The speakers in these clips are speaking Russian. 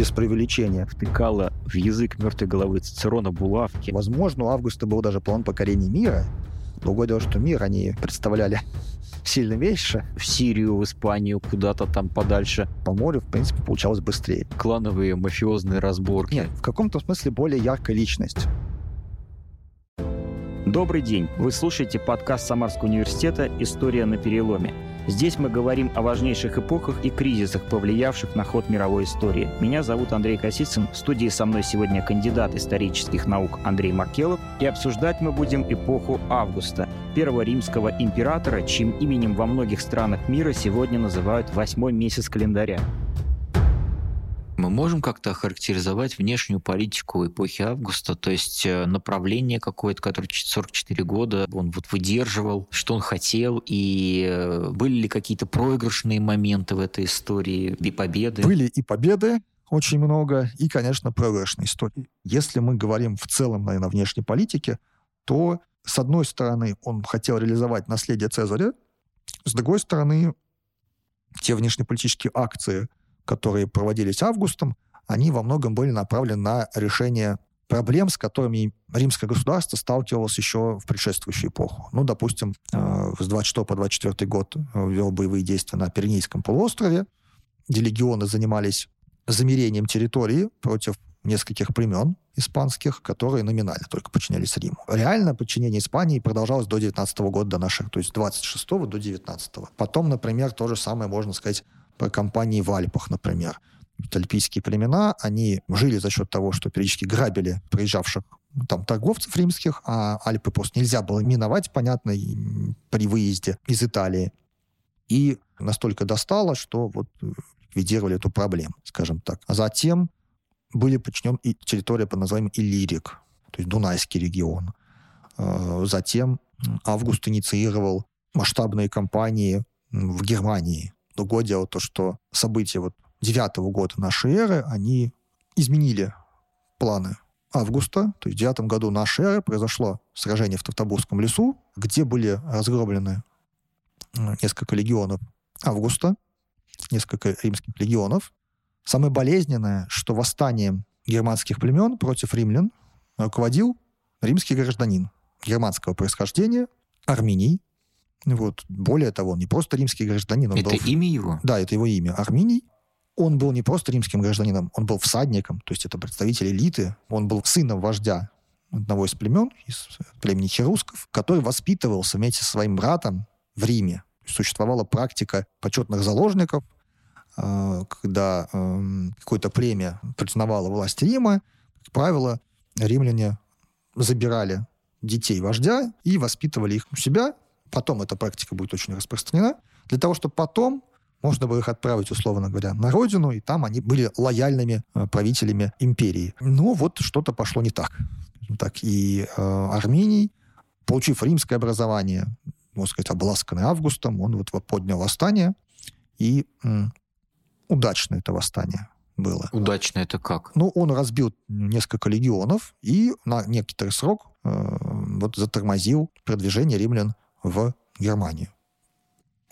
без преувеличения. Втыкала в язык мертвой головы Цицерона булавки. Возможно, у Августа был даже план покорения мира. Другое дело, что мир они представляли сильно меньше. В Сирию, в Испанию, куда-то там подальше. По морю, в принципе, получалось быстрее. Клановые мафиозные разборки. Нет, в каком-то смысле более яркая личность. Добрый день! Вы слушаете подкаст Самарского университета «История на переломе». Здесь мы говорим о важнейших эпохах и кризисах, повлиявших на ход мировой истории. Меня зовут Андрей Косицын. В студии со мной сегодня кандидат исторических наук Андрей Маркелов. И обсуждать мы будем эпоху Августа, первого римского императора, чьим именем во многих странах мира сегодня называют восьмой месяц календаря. Мы можем как-то охарактеризовать внешнюю политику эпохи Августа, то есть э, направление какое-то, которое 44 года он вот выдерживал, что он хотел, и э, были ли какие-то проигрышные моменты в этой истории и победы? Были и победы, очень много, и, конечно, проигрышные истории. Если мы говорим в целом, наверное, о внешней политике, то, с одной стороны, он хотел реализовать наследие Цезаря, с другой стороны, те внешнеполитические акции, которые проводились августом, они во многом были направлены на решение проблем, с которыми римское государство сталкивалось еще в предшествующую эпоху. Ну, допустим, э, с 24 по 24 год вел боевые действия на Пиренейском полуострове, где легионы занимались замерением территории против нескольких племен испанских, которые номинально только подчинялись Риму. Реально подчинение Испании продолжалось до 19 года до наших, то есть с 26 до 19. Потом, например, то же самое можно сказать компании в Альпах, например. Альпийские племена, они жили за счет того, что периодически грабили приезжавших там торговцев римских, а Альпы просто нельзя было миновать, понятно, при выезде из Италии. И настолько достало, что вот ликвидировали эту проблему, скажем так. А затем были подчинен и территория под названием Иллирик, то есть Дунайский регион. А, затем Август инициировал масштабные кампании в Германии, Другое дело то, что события вот девятого года нашей эры, они изменили планы августа, то есть в девятом году нашей эры произошло сражение в Тавтобурском лесу, где были разгромлены несколько легионов августа, несколько римских легионов. Самое болезненное, что восстанием германских племен против римлян руководил римский гражданин германского происхождения, Арминий, вот. Более того, он не просто римский гражданин. Он это был... имя его? Да, это его имя. Арминий. Он был не просто римским гражданином, он был всадником, то есть это представитель элиты. Он был сыном вождя одного из племен, из племени Херусков, который воспитывался вместе со своим братом в Риме. Существовала практика почетных заложников, а, когда эм, какое-то племя признавало власть Рима, как правило, римляне забирали детей вождя и воспитывали их у себя, потом эта практика будет очень распространена, для того, чтобы потом можно было их отправить, условно говоря, на родину, и там они были лояльными э, правителями империи. Но вот что-то пошло не так. так и э, Армений, получив римское образование, можно сказать, обласканный Августом, он вот поднял восстание, и э, удачно это восстание было. Удачно это как? Ну, он разбил несколько легионов и на некоторый срок э, вот затормозил продвижение римлян в Германию.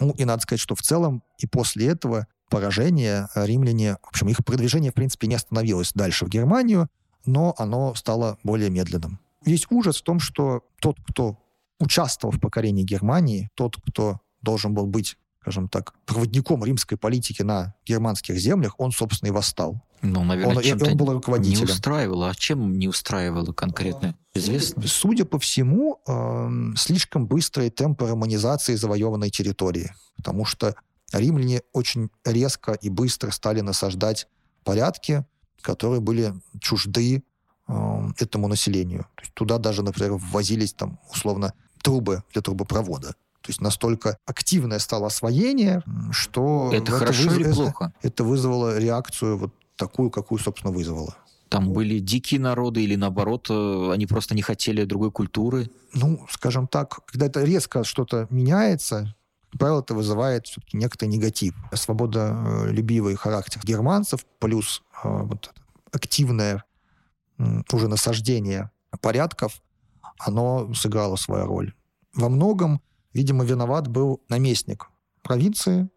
Ну, и надо сказать, что в целом и после этого поражения римляне, в общем, их продвижение, в принципе, не остановилось дальше в Германию, но оно стало более медленным. Есть ужас в том, что тот, кто участвовал в покорении Германии, тот, кто должен был быть скажем так, проводником римской политики на германских землях, он, собственно, и восстал. Ну, наверное, он, чем-то он был руководителем. не устраивало. А чем не устраивало конкретно? Известно? Судя по всему, э, слишком быстрые темпы романизации завоеванной территории. Потому что римляне очень резко и быстро стали насаждать порядки, которые были чужды э, этому населению. Туда даже, например, ввозились там, условно, трубы для трубопровода. То есть настолько активное стало освоение, что... Это, это хорошо выз... или плохо? Это, вызвало реакцию вот такую, какую, собственно, вызвало. Там были дикие народы или, наоборот, э, они просто не хотели другой культуры? Ну, скажем так, когда это резко что-то меняется, как правило, это вызывает все-таки некоторый негатив. Свободолюбивый характер германцев плюс э, вот, активное уже насаждение порядков, оно сыграло свою роль. Во многом Видимо, виноват был наместник провинции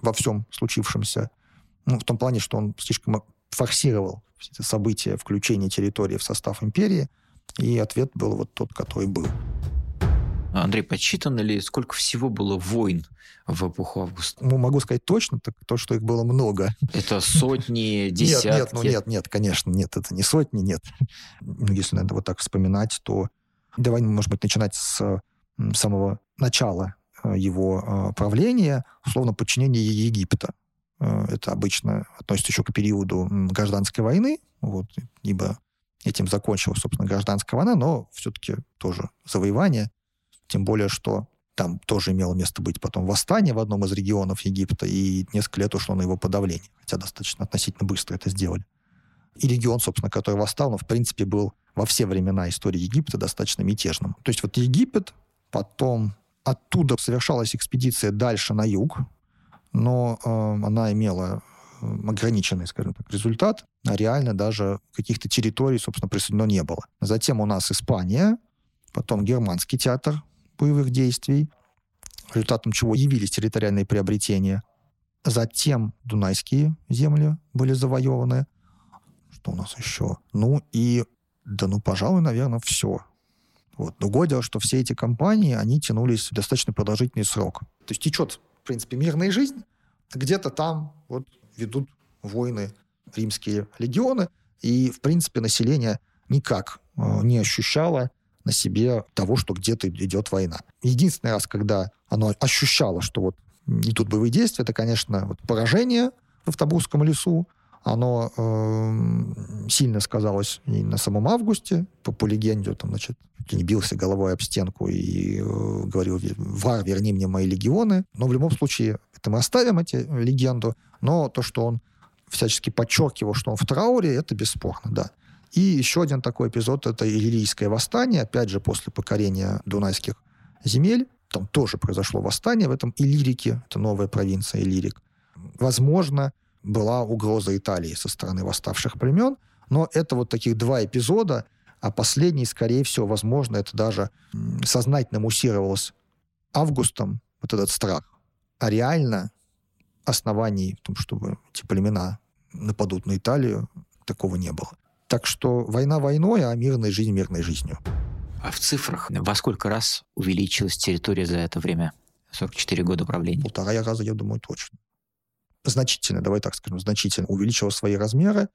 во всем случившемся. Ну, в том плане, что он слишком форсировал события включения территории в состав империи, и ответ был вот тот, который был. Андрей, подсчитано ли, сколько всего было войн в эпоху Августа? Ну, могу сказать точно, так то, что их было много. Это сотни, десятки? Нет, нет, ну нет, нет, конечно, нет, это не сотни, нет. Ну, если надо вот так вспоминать, то давай, может быть, начинать с самого начала э, его э, правления, условно, подчинения Египта. Э, это обычно относится еще к периоду гражданской войны, вот, ибо этим закончилась, собственно, гражданская война, но все-таки тоже завоевание – тем более, что там тоже имело место быть потом восстание в одном из регионов Египта, и несколько лет ушло на его подавление, хотя достаточно относительно быстро это сделали. И регион, собственно, который восстал, но, в принципе, был во все времена истории Египта достаточно мятежным. То есть вот Египет, потом оттуда совершалась экспедиция дальше на юг, но э, она имела э, ограниченный, скажем так, результат, а реально даже каких-то территорий, собственно, присоединено не было. Затем у нас Испания, потом германский театр, боевых действий, результатом чего явились территориальные приобретения. Затем Дунайские земли были завоеваны. Что у нас еще? Ну и, да ну, пожалуй, наверное, все. Вот. Другое дело, что все эти кампании, они тянулись достаточно продолжительный срок. То есть течет, в принципе, мирная жизнь. Где-то там вот ведут войны римские легионы, и, в принципе, население никак э, не ощущало на себе того, что где-то идет война. Единственный раз, когда оно ощущало, что вот идут боевые действия, это, конечно, вот поражение в Автобусском лесу, оно э, сильно сказалось и на самом августе, по, по легенде, там, значит, не бился головой об стенку и э, говорил, вар, верни мне мои легионы. Но в любом случае, это мы оставим эти легенду, но то, что он всячески подчеркивал, что он в трауре, это бесспорно, да. И еще один такой эпизод — это Иллирийское восстание, опять же, после покорения дунайских земель. Там тоже произошло восстание в этом Иллирике, это новая провинция Иллирик. Возможно, была угроза Италии со стороны восставших племен, но это вот таких два эпизода, а последний, скорее всего, возможно, это даже сознательно муссировалось августом, вот этот страх. А реально оснований в том, чтобы эти племена нападут на Италию, такого не было. Так что война войной, а мирная жизнь мирной жизнью. А в цифрах во сколько раз увеличилась территория за это время? 44 года правления. Полтора раза, я думаю, точно. Значительно, давай так скажем, значительно увеличила свои размеры.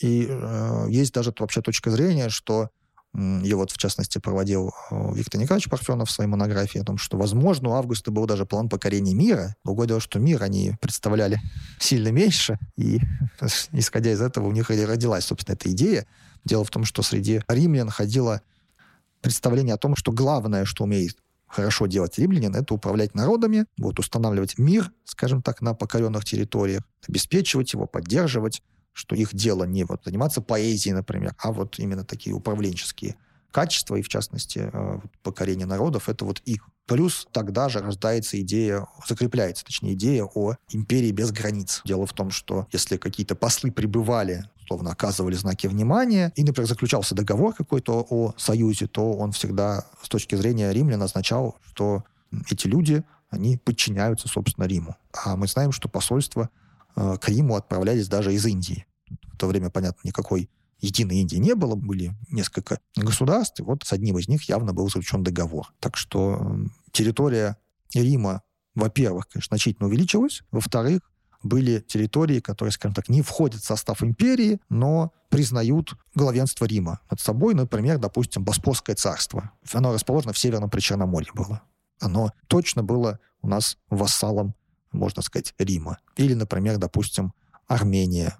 И э, есть даже вообще точка зрения, что и вот, в частности, проводил э, Виктор Николаевич Парфенов в своей монографии о том, что, возможно, у Августа был даже план покорения мира. Другое дело, что мир они представляли сильно меньше, и, исходя из этого, у них и родилась, собственно, эта идея. Дело в том, что среди римлян ходило представление о том, что главное, что умеет хорошо делать римлянин, это управлять народами, вот устанавливать мир, скажем так, на покоренных территориях, обеспечивать его, поддерживать, что их дело не вот заниматься поэзией, например, а вот именно такие управленческие качества, и в частности э, покорение народов, это вот их. Плюс тогда же рождается идея, закрепляется, точнее, идея о империи без границ. Дело в том, что если какие-то послы прибывали условно оказывали знаки внимания, и, например, заключался договор какой-то о союзе, то он всегда с точки зрения римлян означал, что эти люди, они подчиняются, собственно, Риму. А мы знаем, что посольства э, к Риму отправлялись даже из Индии в то время, понятно, никакой единой Индии не было, были несколько государств, и вот с одним из них явно был заключен договор. Так что территория Рима, во-первых, конечно, значительно увеличилась, во-вторых, были территории, которые, скажем так, не входят в состав империи, но признают главенство Рима над собой. Например, допустим, Боспорское царство. Оно расположено в Северном Причерноморье было. Оно точно было у нас вассалом, можно сказать, Рима. Или, например, допустим, Армения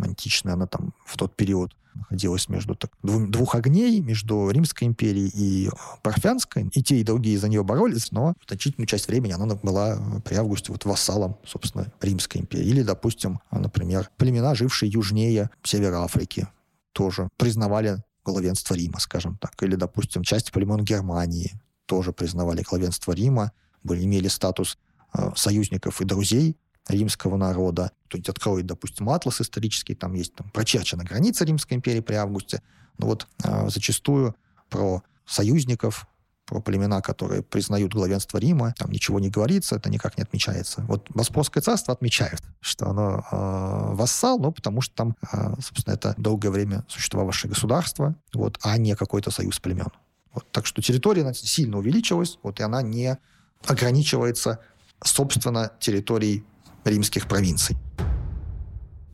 античная, она там в тот период находилась между так, двух, двух огней, между Римской империей и Парфянской. И те, и другие за нее боролись, но значительную часть времени она была при Августе вот вассалом, собственно, Римской империи. Или, допустим, например, племена, жившие южнее Севера Африки, тоже признавали главенство Рима, скажем так. Или, допустим, часть племен Германии тоже признавали главенство Рима, были, имели статус э, союзников и друзей римского народа. Кто-нибудь откроет, допустим, атлас исторический, там есть там, прочерчена граница Римской империи при Августе. Но вот э, зачастую про союзников про племена, которые признают главенство Рима, там ничего не говорится, это никак не отмечается. Вот Боспорское царство отмечает, что оно э, вассал, но потому что там, э, собственно, это долгое время существовавшее государство, вот, а не какой-то союз племен. Вот, так что территория сильно увеличилась, вот, и она не ограничивается, собственно, территорией римских провинций.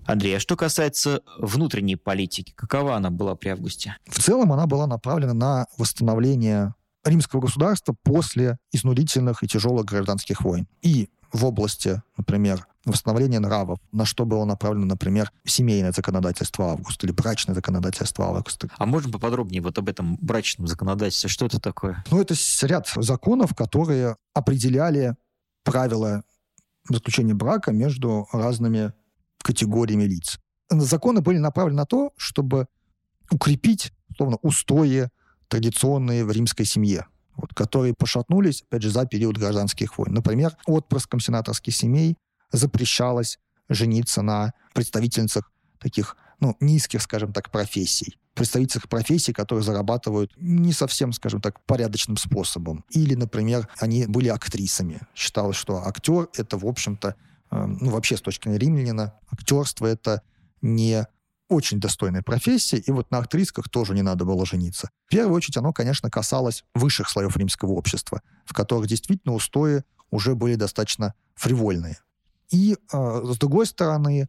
Андрей, а что касается внутренней политики, какова она была при Августе? В целом она была направлена на восстановление римского государства после изнурительных и тяжелых гражданских войн. И в области, например, восстановления нравов, на что было направлено, например, семейное законодательство Августа или брачное законодательство Августа. А можно поподробнее вот об этом брачном законодательстве? Что это такое? Ну, это ряд законов, которые определяли правила заключения брака между разными категориями лиц. Законы были направлены на то, чтобы укрепить, условно, устои традиционные в римской семье, вот, которые пошатнулись, опять же, за период гражданских войн. Например, отпрыском сенаторских семей запрещалось жениться на представительницах таких ну, низких, скажем так, профессий. Представительных профессий, которые зарабатывают не совсем, скажем так, порядочным способом. Или, например, они были актрисами. Считалось, что актер — это, в общем-то, э, ну, вообще с точки зрения римлянина, актерство — это не очень достойная профессия, и вот на актрисках тоже не надо было жениться. В первую очередь оно, конечно, касалось высших слоев римского общества, в которых действительно устои уже были достаточно фривольные. И, э, с другой стороны,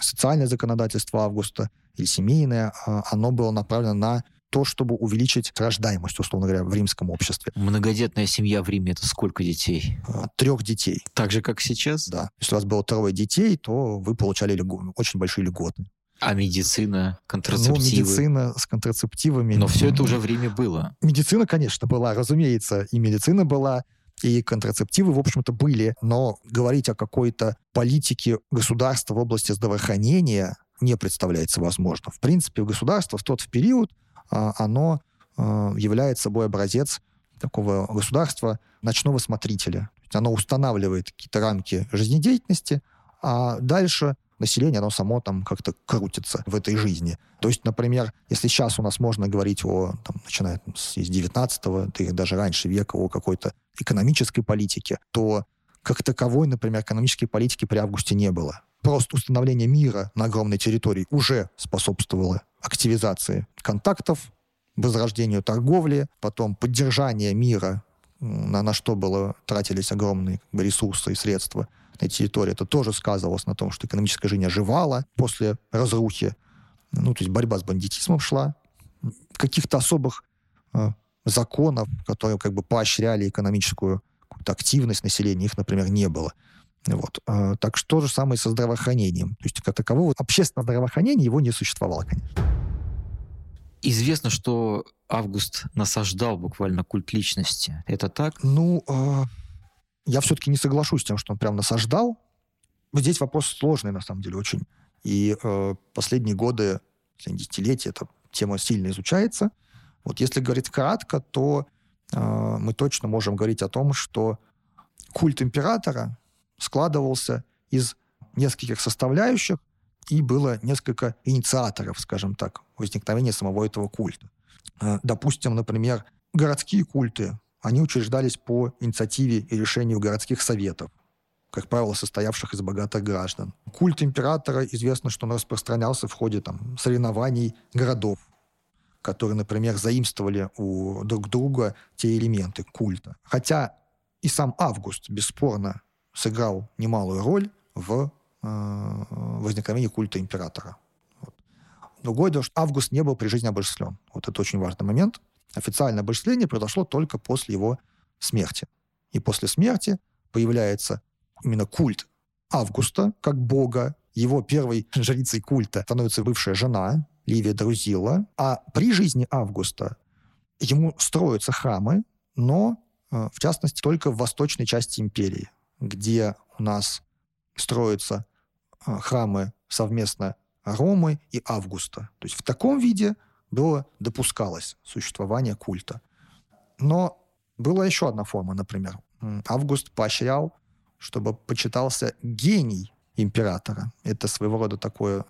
социальное законодательство Августа или семейное, э, оно было направлено на то, чтобы увеличить рождаемость, условно говоря, в римском обществе. Многодетная семья в Риме — это сколько детей? Э, трех детей. Так же, как сейчас? Да. Если у вас было трое детей, то вы получали льгу, очень большие льготы. А медицина, контрацептивы? Ну, медицина с контрацептивами. Но все это уже в Риме было. Медицина, конечно, была, разумеется. И медицина была, и контрацептивы, в общем-то, были. Но говорить о какой-то политике государства в области здравоохранения не представляется возможным. В принципе, государство в тот период, а, оно а, является собой образец такого государства ночного смотрителя. Оно устанавливает какие-то рамки жизнедеятельности, а дальше население, оно само там как-то крутится в этой жизни. То есть, например, если сейчас у нас можно говорить о, там, начиная с 19-го, да и даже раньше века, о какой-то экономической политике, то как таковой, например, экономической политики при Августе не было. Просто установление мира на огромной территории уже способствовало активизации контактов, возрождению торговли, потом поддержание мира, на, на что было тратились огромные ресурсы и средства – на территории, это тоже сказывалось на том, что экономическая жизнь оживала после разрухи. Ну, то есть борьба с бандитизмом шла. Каких-то особых э, законов, которые как бы поощряли экономическую активность населения, их, например, не было. Вот. Э, так что то же самое со здравоохранением. То есть, как такового, общественное здравоохранение его не существовало, конечно. Известно, что Август насаждал буквально культ личности. Это так? Ну, э, я все-таки не соглашусь с тем, что он прям насаждал. Здесь вопрос сложный, на самом деле, очень. И э, последние годы, последние десятилетия, эта тема сильно изучается. Вот если говорить кратко, то э, мы точно можем говорить о том, что культ императора складывался из нескольких составляющих, и было несколько инициаторов, скажем так, возникновения самого этого культа. Э, допустим, например, городские культы они учреждались по инициативе и решению городских советов, как правило, состоявших из богатых граждан. Культ императора известно, что он распространялся в ходе там, соревнований городов, которые, например, заимствовали у друг друга те элементы культа. Хотя и сам Август, бесспорно, сыграл немалую роль в э, возникновении культа императора. Вот. Другое дело, что Август не был при жизни обожествлен. Вот это очень важный момент – Официальное обожествление произошло только после его смерти. И после смерти появляется именно культ Августа как бога. Его первой жрицей культа становится бывшая жена Ливия Друзила. А при жизни Августа ему строятся храмы, но, э, в частности, только в восточной части империи, где у нас строятся э, храмы совместно Ромы и Августа. То есть в таком виде было, допускалось существование культа. Но была еще одна форма, например. Август поощрял, чтобы почитался гений императора. Это своего рода такое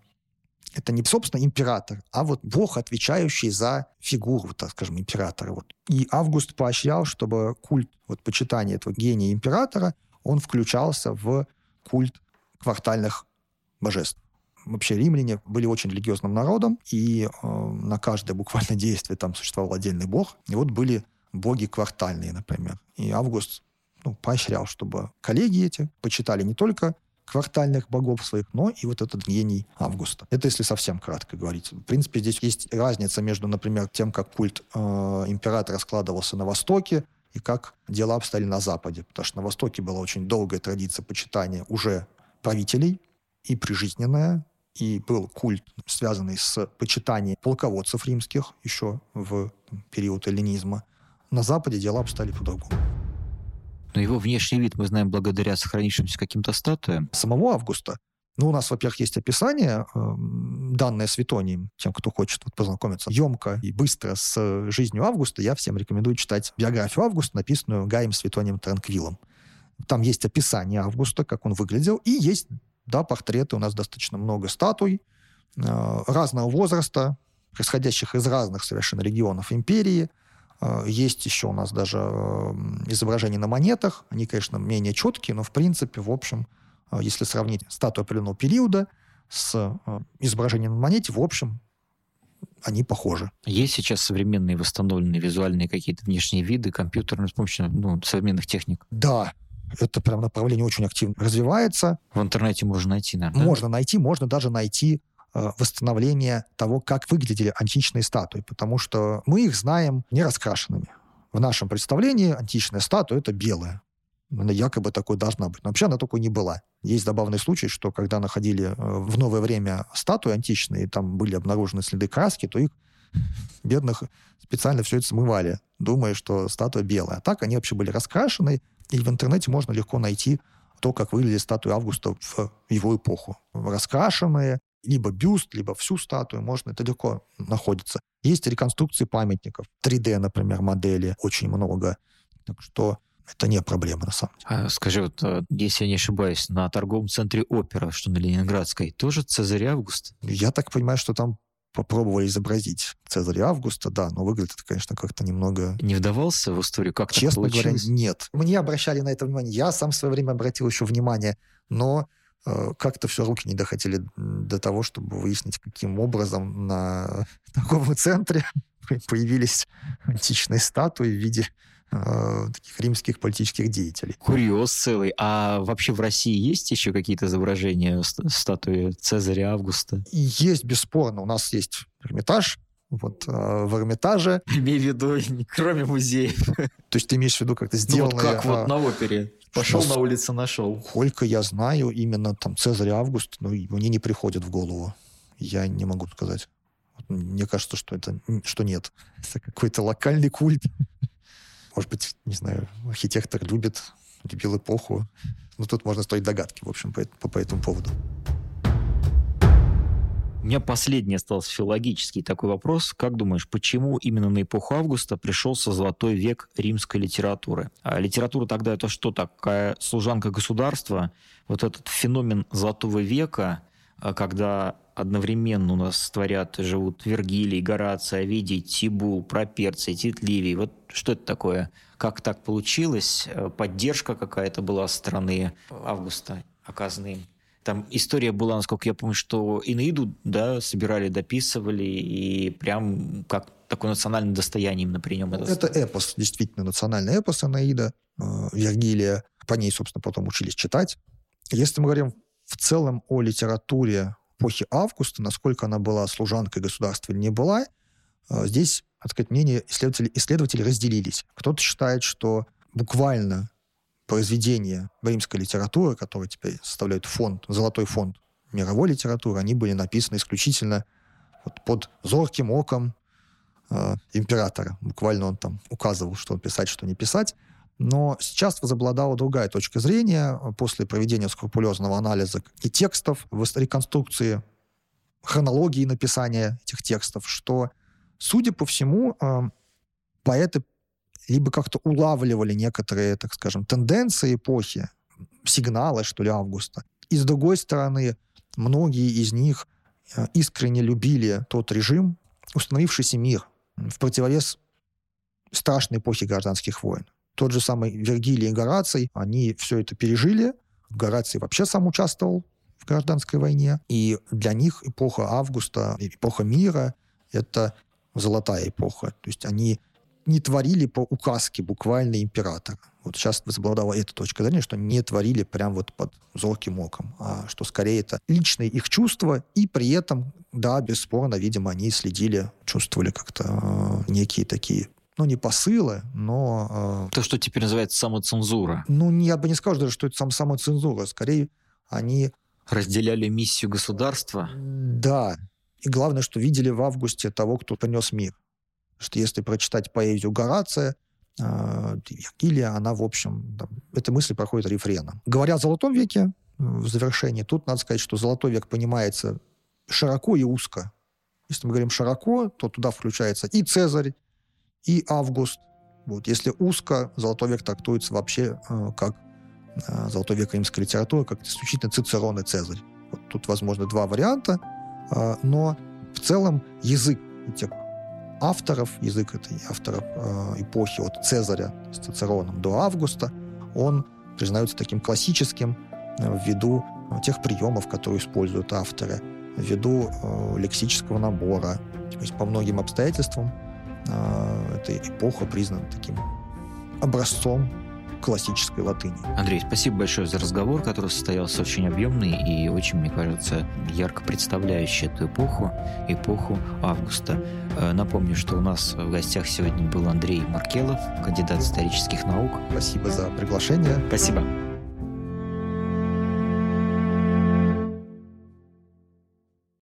это не, собственно, император, а вот бог, отвечающий за фигуру, так скажем, императора. Вот. И Август поощрял, чтобы культ вот, почитания этого гения императора, он включался в культ квартальных божеств. Вообще римляне были очень религиозным народом, и э, на каждое буквально действие там существовал отдельный бог. И вот были боги квартальные, например. И Август ну, поощрял, чтобы коллеги эти почитали не только квартальных богов своих, но и вот этот гений Августа. Это если совсем кратко говорить. В принципе, здесь есть разница между, например, тем, как культ э, императора складывался на Востоке, и как дела обстояли на Западе. Потому что на Востоке была очень долгая традиция почитания уже правителей и прижизненная, и был культ, связанный с почитанием полководцев римских еще в период эллинизма. На Западе дела обстояли по-другому. Но его внешний вид мы знаем благодаря сохранившимся каким-то статуям. Самого Августа ну, у нас, во-первых, есть описание, э, данное Светонием, тем, кто хочет вот, познакомиться емко и быстро с жизнью Августа. Я всем рекомендую читать биографию Августа, написанную Гаем Светонием Транквилом. Там есть описание Августа, как он выглядел, и есть, да, портреты. У нас достаточно много статуй э, разного возраста, происходящих из разных совершенно регионов империи. Э, есть еще у нас даже э, изображения на монетах. Они, конечно, менее четкие, но, в принципе, в общем, а, если сравнить статую определенного периода с а, изображением на монете, в общем, они похожи. Есть сейчас современные восстановленные визуальные какие-то внешние виды компьютерные с помощью ну, современных техник? Да, это прям направление очень активно развивается. В интернете можно найти, наверное. Можно да? найти, можно даже найти э, восстановление того, как выглядели античные статуи, потому что мы их знаем не раскрашенными. В нашем представлении античная статуя — это белая она якобы такой должна быть. Но вообще она такой не была. Есть забавный случай, что когда находили э, в новое время статуи античные, там были обнаружены следы краски, то их бедных специально все это смывали, думая, что статуя белая. А так они вообще были раскрашены, и в интернете можно легко найти то, как выглядели статуи Августа в его эпоху. Раскрашенные, либо бюст, либо всю статую, можно, это легко находится. Есть реконструкции памятников, 3D, например, модели, очень много. Так что это не проблема, на самом деле. А, скажи, вот, э, если я не ошибаюсь, на торговом центре «Опера», что на Ленинградской, тоже Цезарь Август? Я так понимаю, что там попробовали изобразить Цезаря Августа, да, но выглядит это, конечно, как-то немного... Не вдавался в историю, как Честно говоря, нет. Мне обращали на это внимание. Я сам в свое время обратил еще внимание, но э, как-то все руки не доходили до того, чтобы выяснить, каким образом на торговом центре появились античные статуи в виде э, таких римских политических деятелей. Курьез целый. А вообще в России есть еще какие-то изображения статуи Цезаря Августа? Есть, бесспорно. У нас есть Эрмитаж, вот э, в Эрмитаже. Имей в виду, кроме музеев. То есть ты имеешь в виду как-то сделанное... Ну, вот как вот на опере. Пошел на улице, нашел. Сколько я знаю, именно там Цезарь Август, ну, мне не приходит в голову. Я не могу сказать. Мне кажется, что это что нет. Это какой-то локальный культ. Может быть, не знаю, архитектор любит, любил эпоху. Ну, тут можно строить догадки, в общем, по, по, по этому поводу. У меня последний остался филологический такой вопрос. Как думаешь, почему именно на эпоху Августа пришелся золотой век римской литературы? А литература тогда это что, такая служанка государства? Вот этот феномен золотого века, а когда одновременно у нас творят, живут Вергилий, Гораций, Овидий, Тибул, Проперций, Тит Ливий. Вот что это такое? Как так получилось? Э, поддержка какая-то была страны Августа оказана им? Там история была, насколько я помню, что Инаиду да, собирали, дописывали, и прям как такое национальное достояние именно при нем. Это, это эпос, действительно, национальный эпос Инаида, э, Вергилия. По ней, собственно, потом учились читать. Если мы говорим в целом о литературе эпохи Августа, насколько она была служанкой государства или не была, э, здесь, так сказать, мнения исследователей, исследователей разделились. Кто-то считает, что буквально произведения римской литературы, которые теперь составляют фонд, золотой фонд мировой литературы, они были написаны исключительно вот под зорким оком э, императора. Буквально он там указывал, что писать, что не писать. Но сейчас возобладала другая точка зрения после проведения скрупулезного анализа и текстов, реконструкции хронологии написания этих текстов, что, судя по всему, э, поэты либо как-то улавливали некоторые, так скажем, тенденции эпохи, сигналы, что ли, Августа. И с другой стороны, многие из них э, искренне любили тот режим, установившийся мир в противовес страшной эпохи гражданских войн. Тот же самый Вергилий и Гораций, они все это пережили. Гораций вообще сам участвовал в гражданской войне. И для них эпоха Августа, эпоха мира — это золотая эпоха. То есть они не творили по указке буквально императора. Вот сейчас возобладала эта точка зрения, что не творили прям вот под зорким оком, а что скорее это личные их чувства, и при этом, да, бесспорно, видимо, они следили, чувствовали как-то э, некие такие ну, не посылы, но... Э, То, что теперь называется самоцензура. Ну, я бы не сказал даже, что это сам самоцензура. Скорее, они... Разделяли миссию государства? Да. И главное, что видели в августе того, кто принес мир. Что если прочитать поэзию Горация, э, Вергилия, она, в общем, там, эта мысль проходит рефреном. Говоря о Золотом веке, в завершении, тут надо сказать, что Золотой век понимается широко и узко. Если мы говорим широко, то туда включается и Цезарь, и Август. Вот. Если узко, Золотой век трактуется вообще э, как э, Золотой век римской литературы, как исключительно Цицерон и Цезарь. Вот тут, возможно, два варианта, э, но в целом язык этих авторов, язык этой авторов э, эпохи от Цезаря с Цицероном до Августа, он признается таким классическим э, ввиду тех приемов, которые используют авторы, ввиду э, лексического набора. То есть по многим обстоятельствам э, эта эпоха признана таким образцом классической латыни. Андрей, спасибо большое за разговор, который состоялся очень объемный и очень, мне кажется, ярко представляющий эту эпоху, эпоху августа. Э, напомню, что у нас в гостях сегодня был Андрей Маркелов, кандидат исторических наук. Спасибо за приглашение. Спасибо.